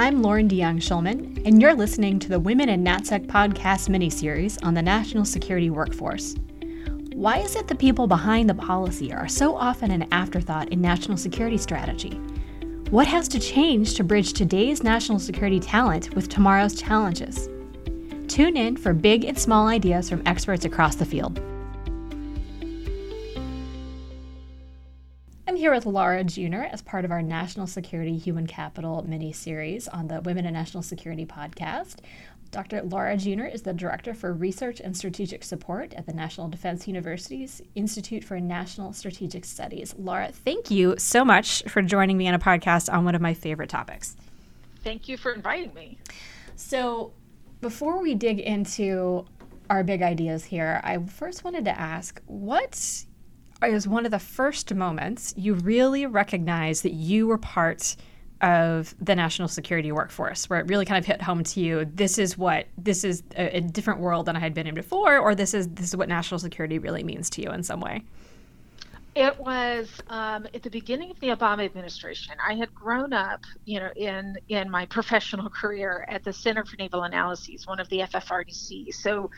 I'm Loren DeJonge Schulman, and you're listening to the Women in NatSec podcast mini-series on the national security workforce. Why is it the people behind the policy are so often an afterthought in national security strategy? What has to change to bridge today's national security talent with tomorrow's challenges? Tune in for big and small ideas from experts across the field. Here with Laura Junor as part of our National Security Human Capital mini series on the Women in National Security podcast. Dr. Laura Junor is the Director for Research and Strategic Support at the National Defense University's Institute for National Strategic Studies. Laura, thank you so much for joining me on a podcast on one of my favorite topics. Thank you for inviting me. So, before we dig into our big ideas here, I first wanted to ask what is one of the first moments you really recognize that you were part of the national security workforce where it really kind of hit home to you this is what this is a, a, different world than i had been in before or this is this is what national security really means to you in some way it was um, at the beginning of the Obama administration. I had grown up, you know, in in my professional career at the Center for Naval Analyses, one of the ffrdc So,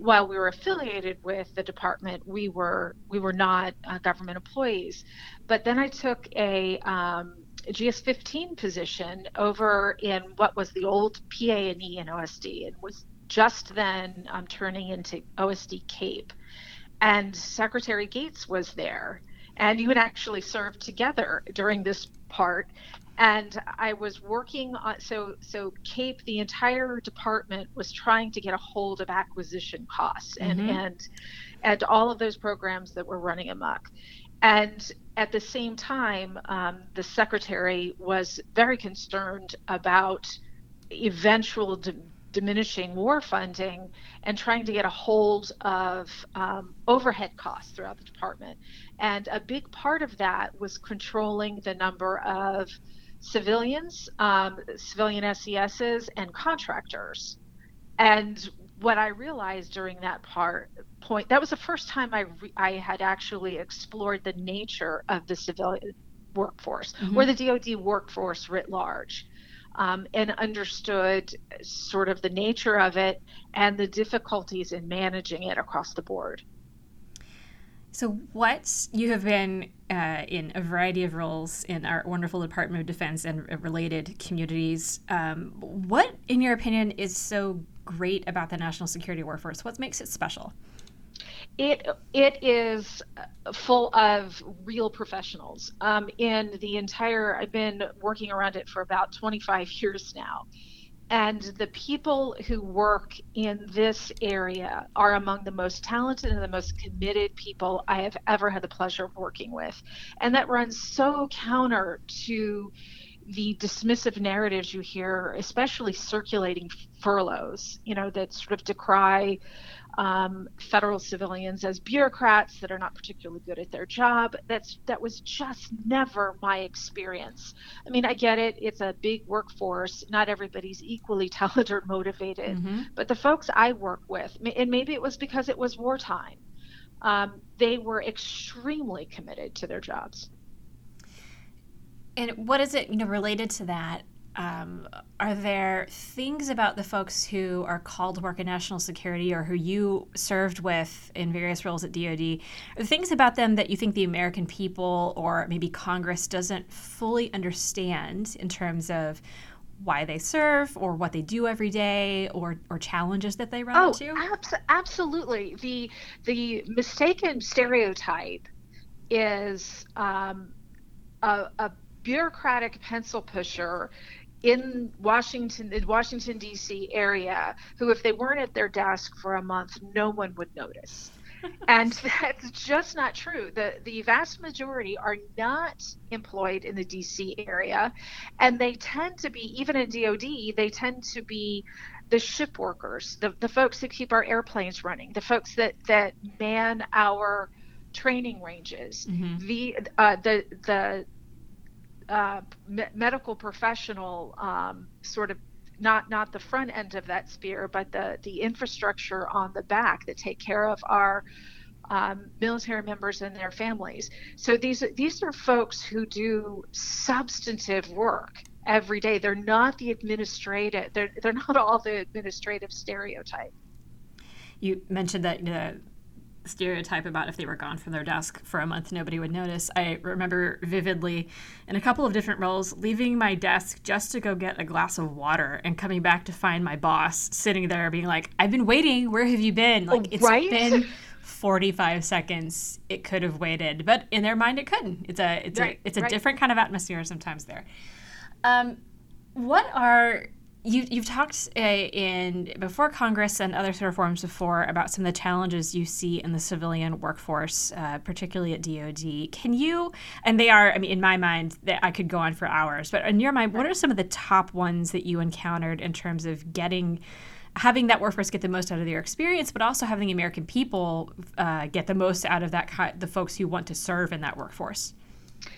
while we were affiliated with the department, we were we were not uh, government employees. But then I took a um, GS15 position over in what was the old PA&E in OSD, and was just then um, turning into OSD Cape and Secretary Gates was there, and you had actually served together during this part. And I was working on so so Cape, the entire department was trying to get a hold of acquisition costs and mm-hmm. and and all of those programs that were running amok. And at the same time, um, the secretary was very concerned about eventual diminishing war funding and trying to get a hold of um, overhead costs throughout the department. And a big part of that was controlling the number of civilians, um, civilian SESs, and contractors. And what I realized during that part point, that was the first time I, re- I had actually explored the nature of the civilian workforce mm-hmm. or the DoD workforce writ large um, and understood sort of the nature of it and the difficulties in managing it across the board. So, what you have been uh, in a variety of roles in our wonderful Department of Defense and related communities. Um, what, in your opinion, is so great about the national security workforce? What makes it special? it it is full of real professionals. Um, in the entire, I've been working around it for about 25 years now, and the people who work in this area are among the most talented and the most committed people I have ever had the pleasure of working with, and that runs so counter to the dismissive narratives you hear, especially circulating furloughs, you know, that sort of decry um, federal civilians as bureaucrats that are not particularly good at their job. That's that was just never my experience. I mean, I get it; it's a big workforce. Not everybody's equally talented or motivated, mm-hmm. but the folks I work with, and maybe it was because it was wartime, um, they were extremely committed to their jobs. And what is it, you know, related to that? Um, are there things about the folks who are called to work in national security or who you served with in various roles at DoD? Are things about them that you think the American people or maybe Congress doesn't fully understand in terms of why they serve or what they do every day or, or challenges that they run oh, into? Abs- absolutely. The the mistaken stereotype is um, a, a bureaucratic pencil pusher in Washington, the Washington D.C. area, who, if they weren't at their desk for a month, no one would notice. and that's just not true. The the vast majority are not employed in the DC area, and they tend to be even in DoD. They tend to be the ship workers, the the folks that keep our airplanes running, the folks that that man our training ranges, mm-hmm. the uh, the the uh, me- medical professional um, sort of not not the front end of that spear, but the the infrastructure on the back that take care of our um, military members and their families. So these these are folks who do substantive work every day. They're not the administrative. They're they're not all the administrative stereotype. You mentioned that the stereotype about if they were gone from their desk for a month, nobody would notice. I remember vividly in a couple of different roles leaving my desk just to go get a glass of water and coming back to find my boss sitting there being like, I've been waiting. Where have you been? Like, it's right? been 45 seconds. It could have waited, but in their mind, it couldn't. It's a, it's right, a, it's a right. different kind of atmosphere sometimes there. Um, what are you, you've talked uh, in before Congress and other sort of forums before about some of the challenges you see in the civilian workforce, uh, particularly at DoD. Can you? And they are. I mean, in my mind, that I could go on for hours. But in your mind, what are some of the top ones that you encountered in terms of getting? having that workforce get the most out of their experience, but also having the American people uh, get the most out of that the folks who want to serve in that workforce.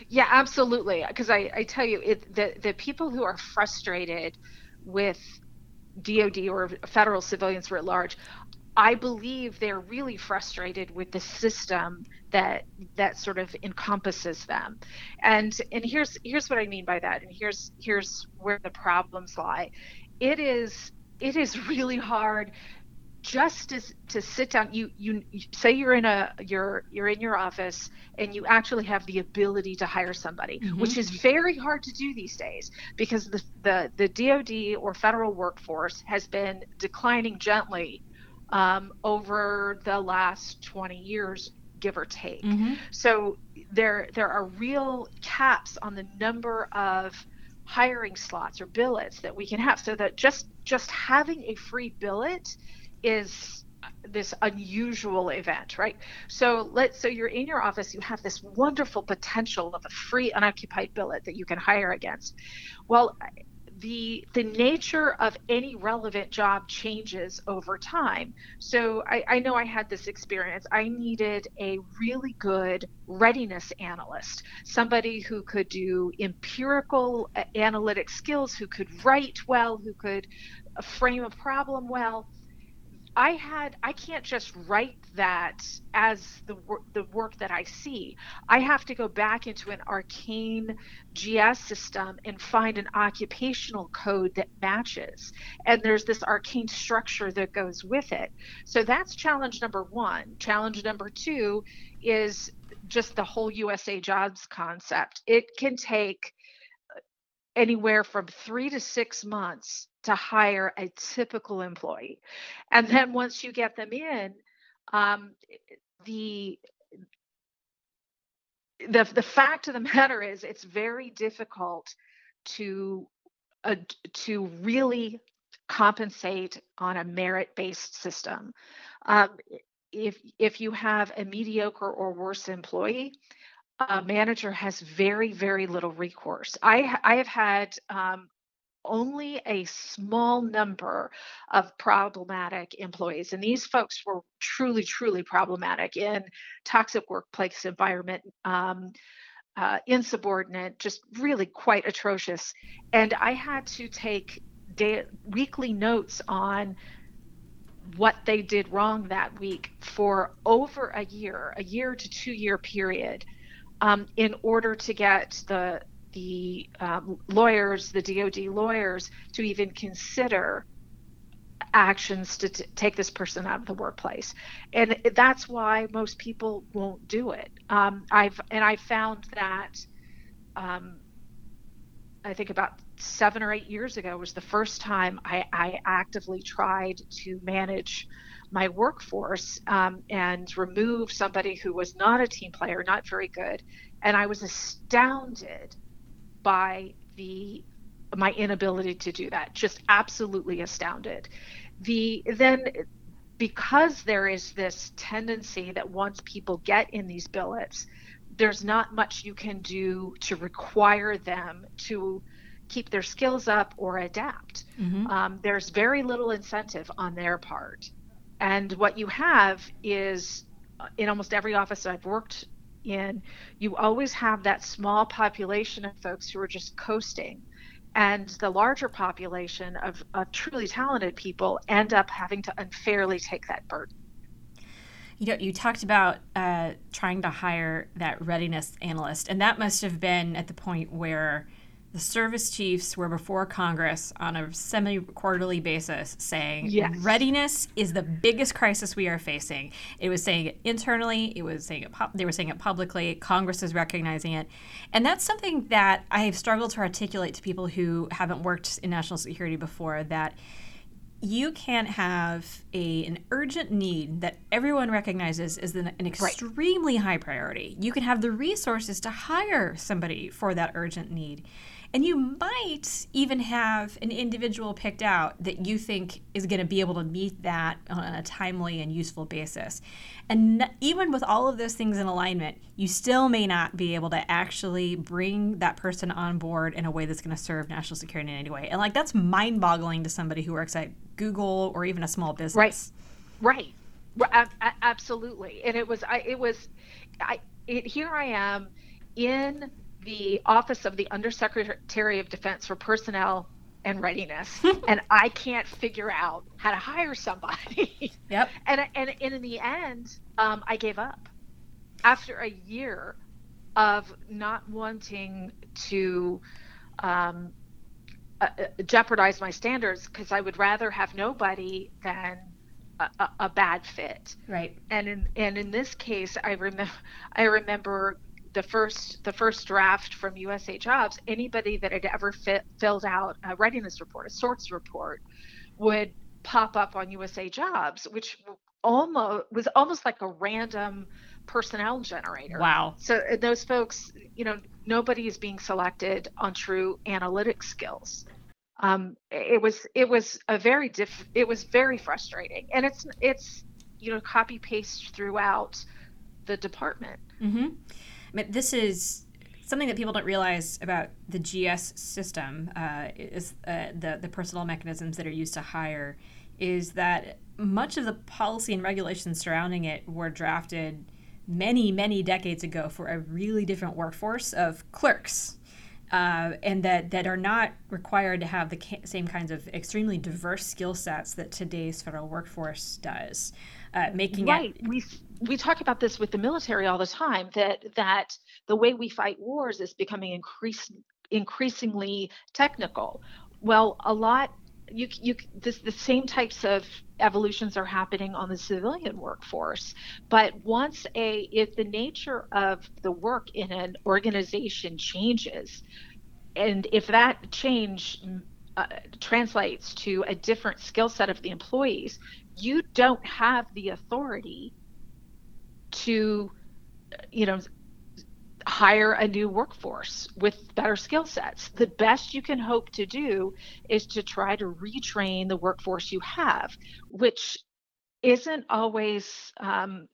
Yeah, absolutely. Because I, I tell you, it, the the people who are frustrated with DoD or federal civilians writ large, I believe they're really frustrated with the system that that sort of encompasses them. And and here's here's what I mean by that. And here's here's where the problems lie. It is it is really hard just to, to sit down you, you you say you're in a you're you're in your office and you actually have the ability to hire somebody mm-hmm. which is very hard to do these days because the, the the DoD or federal workforce has been declining gently um, over the last 20 years give or take mm-hmm. so there there are real caps on the number of hiring slots or billets that we can have so that just just having a free billet is this unusual event, right? So let's so you're in your office, you have this wonderful potential of a free unoccupied billet that you can hire against. Well, the the nature of any relevant job changes over time. So I, I know I had this experience. I needed a really good readiness analyst, somebody who could do empirical uh, analytic skills, who could write well, who could frame a problem well I had I can't just write that as the the work that I see. I have to go back into an arcane GS system and find an occupational code that matches. And there's this arcane structure that goes with it. So that's challenge number 1. Challenge number 2 is just the whole USA jobs concept. It can take anywhere from 3 to 6 months to hire a typical employee. And then once you get them in, um, the the the fact of the matter is it's very difficult to uh, to really compensate on a merit based system. Um, if if you have a mediocre or worse employee, a manager has very very little recourse. I I have had um, only a small number of problematic employees. And these folks were truly, truly problematic in toxic workplace environment, um, uh, insubordinate, just really quite atrocious. And I had to take day- weekly notes on what they did wrong that week for over a year, a year to two year period, um, in order to get the the um, lawyers, the DoD lawyers, to even consider actions to t- take this person out of the workplace, and that's why most people won't do it. Um, I've and I found that um, I think about seven or eight years ago was the first time I, I actively tried to manage my workforce um, and remove somebody who was not a team player, not very good, and I was astounded by the my inability to do that just absolutely astounded. The then because there is this tendency that once people get in these billets there's not much you can do to require them to keep their skills up or adapt. Mm-hmm. um, there's very little incentive on their part and what you have is uh, in almost every office i've worked in, you always have that small population of folks who are just coasting. And the larger population of, of truly talented people end up having to unfairly take that burden. You know, you talked about uh, trying to hire that readiness analyst, and that must have been at the point where the service chiefs were before Congress on a semi quarterly basis saying yes. readiness is the biggest crisis we are facing. It was saying it internally, it was saying it they were saying it publicly, Congress is recognizing it. And that's something that I have struggled to articulate to people who haven't worked in national security before that you can't have a, an urgent need that everyone recognizes is an, an extremely right. high priority. You can have the resources to hire somebody for that urgent need. And you might even have an individual picked out that you think is going to be able to meet that on a timely and useful basis. And even with all of those things in alignment, you still may not be able to actually bring that person on board in a way that's going to serve national security in any way. And like that's mind boggling to somebody who works at Google or even a small business. Right. Right. Absolutely. And it was, I, it was, I, it, here I am in the office of the Undersecretary of Defense for Personnel and Readiness, and I can't figure out how to hire somebody. Yep. and, and, and in the end, um, I gave up after a year of not wanting to um, uh, uh jeopardize my standards because I would rather have nobody than a, a, a, bad fit. Right. And in and in this case, I remember I remember the first the first draft from USA Jobs, anybody that had ever fit, filled out a readiness report, a sorts report, would pop up on USA Jobs, which almost was almost like a random personnel generator. Wow. So uh, those folks, you know, nobody is being selected on true analytic skills. Um, it was it was a very diff it was very frustrating, and it's it's you know copy paste throughout the department. Mm-hmm. Mean, this is something that people don't realize about the GS system uh, is uh, the the personnel mechanisms that are used to hire is that much of the policy and regulations surrounding it were drafted many many decades ago for a really different workforce of clerks uh, and that, that are not required to have the ca- same kinds of extremely diverse skill sets that today's federal workforce does, uh, making right. it. We we talk about this with the military all the time that that the way we fight wars is becoming increase, increasingly technical. Well, a lot you you this the same types of evolutions are happening on the civilian workforce but once a if the nature of the work in an organization changes and if that change uh, translates to a different skill set of the employees you don't have the authority to you know hire a new workforce with better skill sets. The best you can hope to do is to try to retrain the workforce you have, which isn't always um,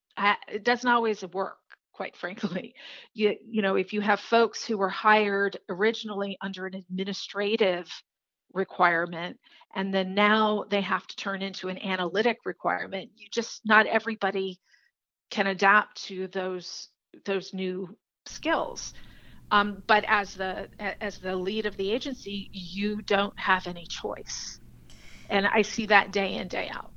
it doesn't always work quite frankly you you know if you have folks who were hired originally under an administrative requirement and then now they have to turn into an analytic requirement you just not everybody can adapt to those those new skills. Um, but as the as the lead of the agency, you don't have any choice, and I see that day in day out.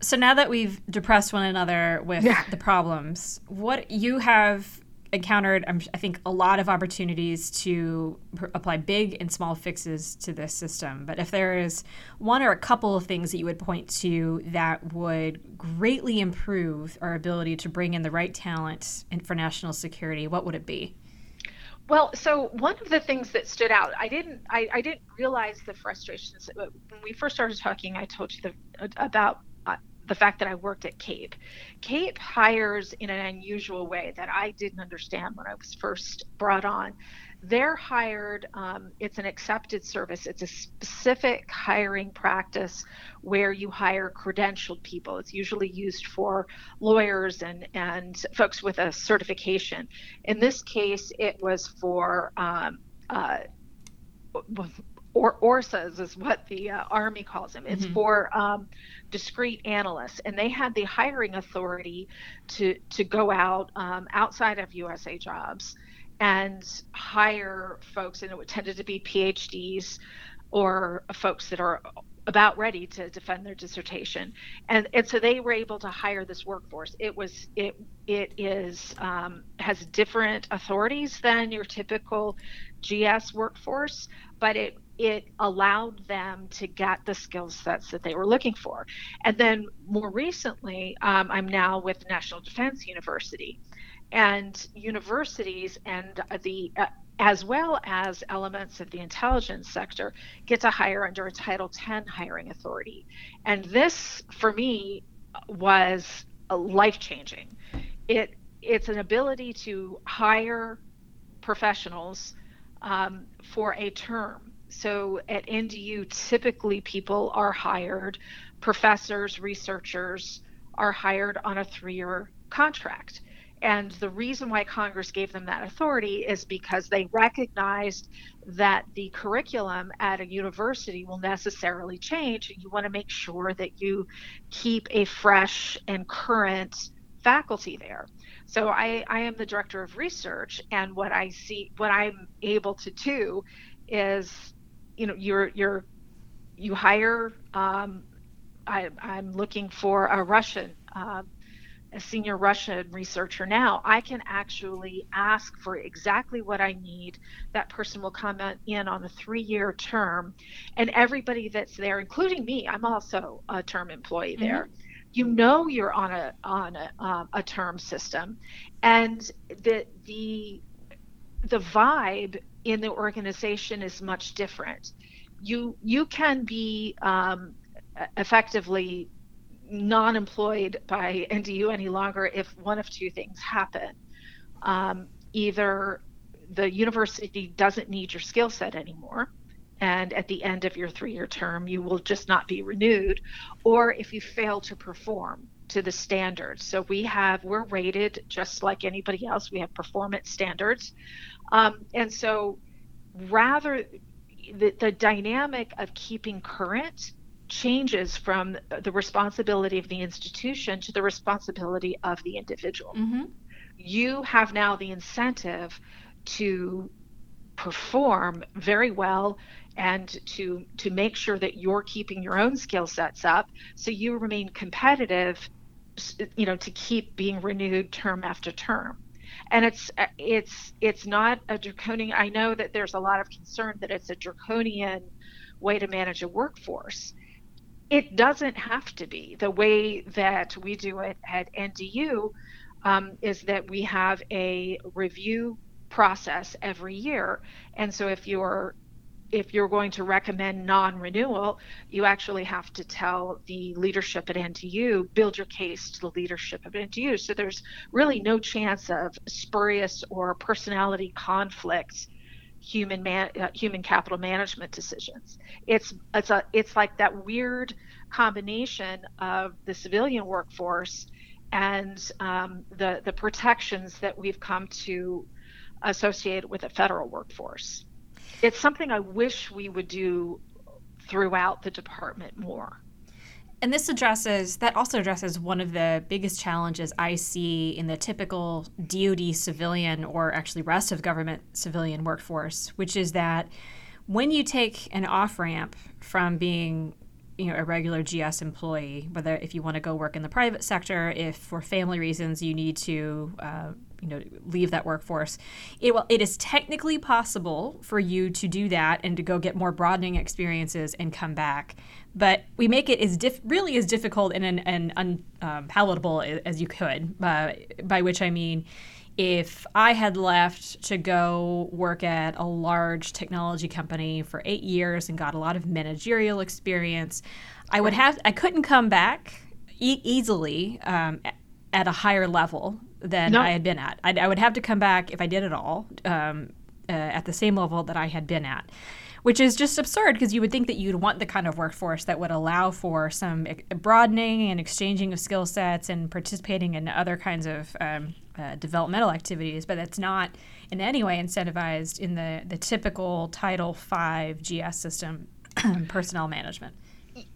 So now that we've depressed one another with yeah. the problems, what you have encountered, I think, a lot of opportunities to pr- apply big and small fixes to this system. But if there is one or a couple of things that you would point to that would greatly improve our ability to bring in the right talent for national security, what would it be? Well, so one of the things that stood out, I didn't, I, I didn't realize the frustrations uh, when we first started talking. I told you the, about the fact that I worked at CAPE. CAPE hires in an unusual way that I didn't understand when I was first brought on. They're hired, um, it's an excepted service. It's a specific hiring practice where you hire credentialed people. It's usually used for lawyers and, and folks with a certification. In this case, it was for um, uh, or ORSAs is what the uh, Army calls them. It's mm-hmm. for um, discrete analysts, and they had the hiring authority to to go out um, outside of USA Jobs and hire folks, and it tended to be PhDs or folks that are about ready to defend their dissertation and and so they were able to hire this workforce it was it it is um, has different authorities than your typical GS workforce, but it it allowed them to get the skill sets that they were looking for. And then more recently, um, I'm now with National Defense University, and universities and the uh, as well as elements of the intelligence sector get to hire under a Title X hiring authority. And this, for me, was life changing. It it's an ability to hire professionals um, for a term. So at NDU, typically people are hired, professors, researchers are hired on a three year contract. And the reason why Congress gave them that authority is because they recognized that the curriculum at a university will necessarily change. You want to make sure that you keep a fresh and current faculty there. So I, I am the director of research, and what I see, what I'm able to do, is, you know, you're you're you hire. Um, I, I'm looking for a Russian uh, a senior Russian researcher now, I can actually ask for exactly what I need. That person will come in on a three year term, and everybody that's there, including me, I'm also a term employee mm-hmm. there. You know you're on a on a, um, a term system, and the the the vibe in the organization is much different. You you can be um, effectively non-employed by NDU any longer if one of two things happen. Um, either the university doesn't need your skill set anymore, and at the end of your three-year term, you will just not be renewed, or if you fail to perform to the standards. So we have we're rated just like anybody else. We have performance standards, um, and so rather the, the dynamic of keeping current changes from the responsibility of the institution to the responsibility of the individual. Mm-hmm. You have now the incentive to perform very well and to to make sure that you're keeping your own skill sets up so you remain competitive you know to keep being renewed term after term and it's it's it's not a draconian i know that there's a lot of concern that it's a draconian way to manage a workforce it doesn't have to be. The way that we do it at NDU um, is that we have a review process every year. And so if you're if you're going to recommend non-renewal, you actually have to tell the leadership at NDU, build your case to the leadership of NDU. So there's really no chance of spurious or personality conflicts human man, uh, human capital management decisions. It's it's a it's like that weird combination of the civilian workforce and um, the the protections that we've come to associate with a federal workforce. It's something I wish we would do throughout the department more. And this addresses, that also addresses one of the biggest challenges I see in the typical DoD civilian or actually rest of government civilian workforce, which is that when you take an off ramp from being you know a regular GS employee, whether if you want to go work in the private sector, if for family reasons you need to uh, you know leave that workforce, it will it is technically possible for you to do that and to go get more broadening experiences and come back. But we make it as diff- really as difficult and and, and unpalatable um, as you could. Uh, by which I mean if I had left to go work at a large technology company for eight years and got a lot of managerial experience, I would have I couldn't come back e- easily um, at a higher level than no. I had been at. I'd, I would have to come back if I did it all um, uh, at the same level that I had been at which is just absurd because you would think that you'd want the kind of workforce that would allow for some broadening and exchanging of skill sets and participating in other kinds of um, uh, developmental activities, but that's not in any way incentivized in the, the typical Title V GS system personnel management.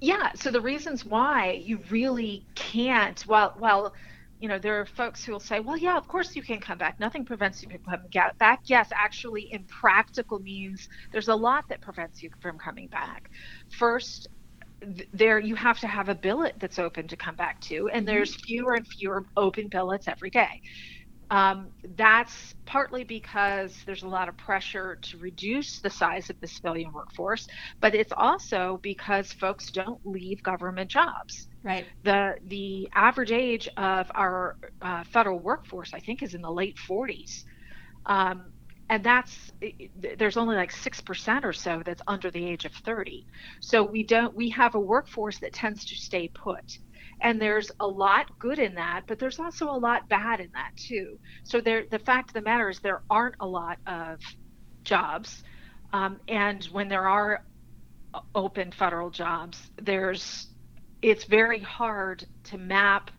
Yeah, so the reasons why you really can't, well, well, you know, there are folks who will say, well, yeah, of course you can come back. Nothing prevents you from coming back. Yes, actually, in practical means, there's a lot that prevents you from coming back. First, there you have to have a billet that's open to come back to, and mm-hmm. there's fewer and fewer open billets every day. um, that's partly because there's a lot of pressure to reduce the size of the civilian workforce, but it's also because folks don't leave government jobs. Right. The the average age of our uh, federal workforce, I think, is in the late 40s. Um, and that's there's only like 6% or so that's under the age of 30 so we don't we have a workforce that tends to stay put and there's a lot good in that but there's also a lot bad in that too so there the fact of the matter is there aren't a lot of jobs um, and when there are open federal jobs there's it's very hard to map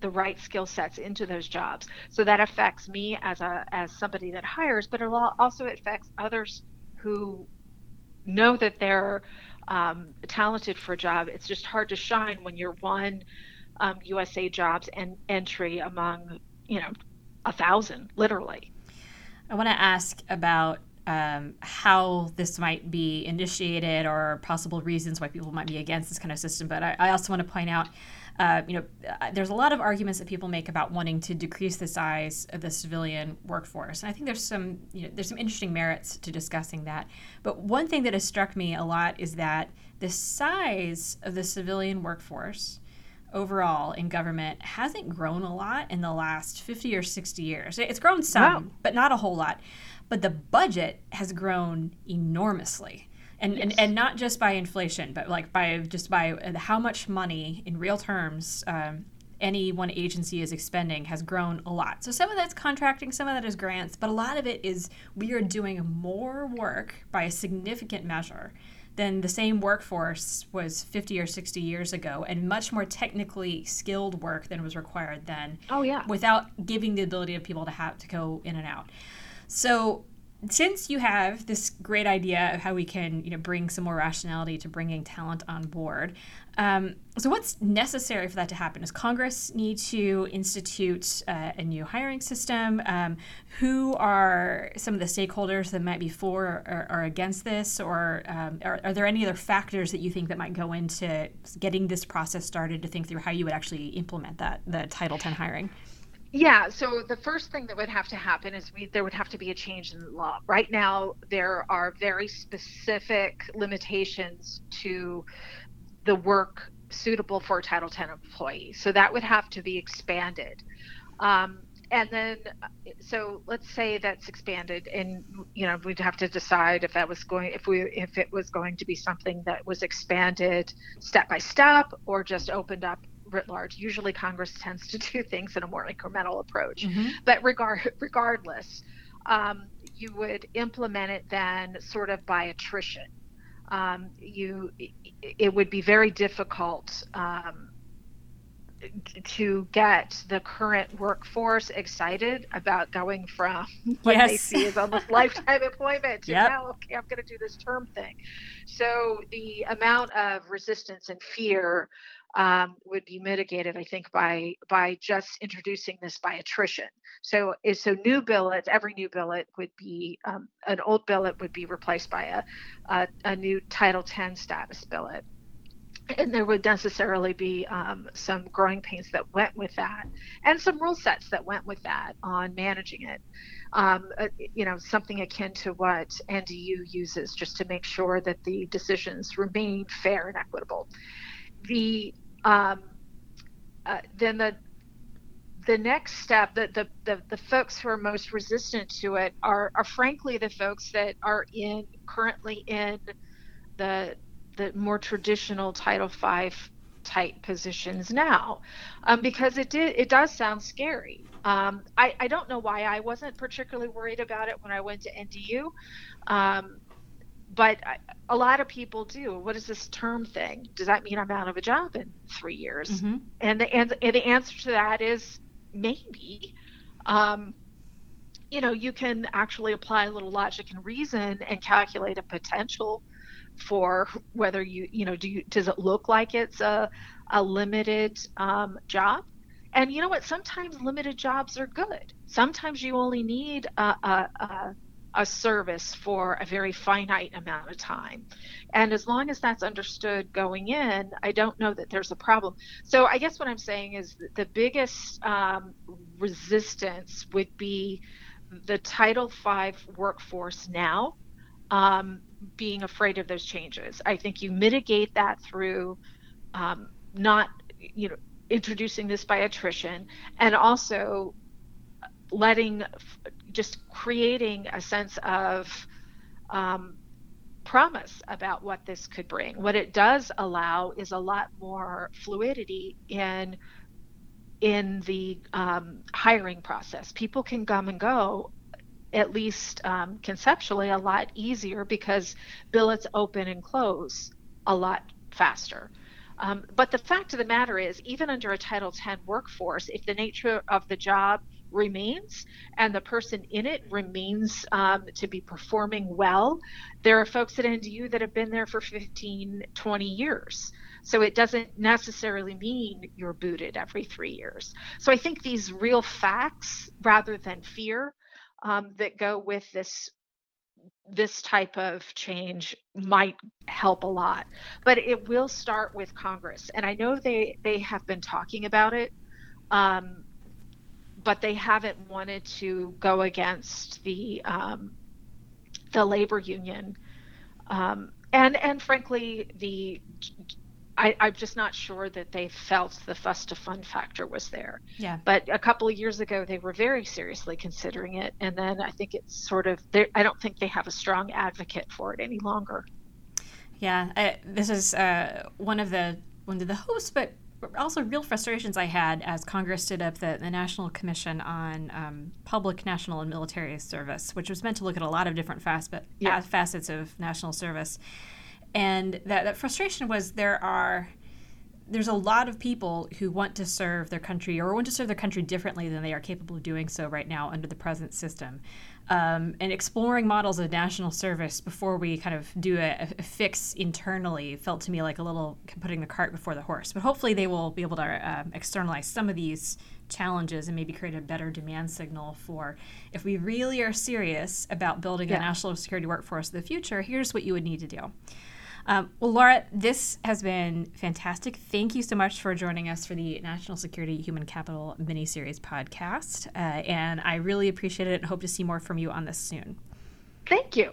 the right skill sets into those jobs. So that affects me as a as somebody that hires, but it also affects others who know that they're um, talented for a job. It's just hard to shine when you're one um, USA Jobs and entry among you know a thousand, literally. I want to ask about um, how this might be initiated or possible reasons why people might be against this kind of system. But I, I also want to point out uh, you know, uh, there's a lot of arguments that people make about wanting to decrease the size of the civilian workforce, and I think there's some, you know, there's some interesting merits to discussing that. But one thing that has struck me a lot is that the size of the civilian workforce overall in government hasn't grown a lot in the last 50 or 60 years. It's grown some, wow. but not a whole lot. But the budget has grown enormously and, yes. and and not just by inflation, but like by just by how much money in real terms um, any one agency is expending has grown a lot. So some of that's contracting, some of that is grants, but a lot of it is we are doing more work by a significant measure than the same workforce was 50 or 60 years ago and much more technically skilled work than was required then. Oh yeah. Without giving the ability of people to have to go in and out. So since you have this great idea of how we can you know bring some more rationality to bringing talent on board um, so what's necessary for that to happen? Does congress need to institute uh, a new hiring system? Um, who are some of the stakeholders that might be for or, or against this? Or um, are, are, there any other factors that you think that might go into getting this process started to think through how you would actually implement that the title 10 hiring yeah, so the first thing that would have to happen is we there would have to be a change in the law. Right now there are very specific limitations to the work suitable for a Title X employee. So that would have to be expanded. Um, and then so let's say that's expanded and you know we'd have to decide if that was going if we if it was going to be something that was expanded step by step or just opened up writ large. Usually, Congress tends to do things in a more incremental approach. Mm-hmm. But regard, regardless, um, you would implement it then sort of by attrition. Um, you, it would be very difficult um, to get the current workforce excited about going from what yes. they see as almost lifetime employment to yep. now, okay, I'm going to do this term thing. So the amount of resistance and fear um, would be mitigated, I think, by by just introducing this by attrition. So, so new billet, every new billet would be um, an old billet would be replaced by a, a, a new Title X status billet. And there would necessarily be um, some growing pains that went with that and some rule sets that went with that on managing it. Uh, you know something akin to what ndu uses just to make sure that the decisions remain fair and equitable. The um, uh, then the the next step the, the, the the folks who are most resistant to it are are frankly the folks that are in currently in the the more traditional title v type positions now um, because it did it does sound scary. Um, I, I don't know why I wasn't particularly worried about it when I went to NDU um, but a lot of people do. What is this term thing? Does that mean I'm out of a job in three years? Mm-hmm. And the and, and, the answer to that is maybe. Um, you know, you can actually apply a little logic and reason and calculate a potential for whether you you know do you, does it look like it's a a limited um, job? And you know what? Sometimes limited jobs are good. Sometimes you only need a, a, a a service for a very finite amount of time. And as long as that's understood going in, I don't know that there's a problem. So I guess what I'm saying is the biggest um, resistance would be the Title V workforce now um, being afraid of those changes. I think you mitigate that through um, not, you know, introducing this by attrition and also letting, just creating a sense of um, promise about what this could bring. What it does allow is a lot more fluidity in in the um, hiring process. People can come and go at least um, conceptually a lot easier because billets open and close a lot faster. Um, but the fact of the matter is, even under a Title X workforce, if the nature of the job remains and the person in it remains um, to be performing well, there are folks at NDU that have been there for 15, 20 years. So it doesn't necessarily mean you're booted every three years. So I think these real facts rather than fear um, that go with this this type of change might help a lot but it will start with congress and i know they they have been talking about it um, but they haven't wanted to go against the um, the labor union um, and and frankly the I, am just not sure that they felt the fuss to fund factor was there. Yeah. But a couple of years ago, they were very seriously considering it, and then I think it's sort of. I don't think they have a strong advocate for it any longer. Yeah, I, this is uh, one of the one of the hopes, but also real frustrations I had as Congress stood up the, the National Commission on um, Public, National, and Military Service, which was meant to look at a lot of different facets, yeah. facets of national service and that, that frustration was there are there's a lot of people who want to serve their country or want to serve their country differently than they are capable of doing so right now under the present system. Um, and exploring models of national service before we kind of do a, a, fix internally felt to me like a little putting the cart before the horse. But hopefully, they will be able to uh, externalize some of these challenges and maybe create a better demand signal for if we really are serious about building yeah. a national security workforce of the future, here's what you would need to do. Um, well, Laura, this has been fantastic. Thank you so much for joining us for the National Security Human Capital mini series podcast. Uh, and I really appreciate it and hope to see more from you on this soon. Thank you.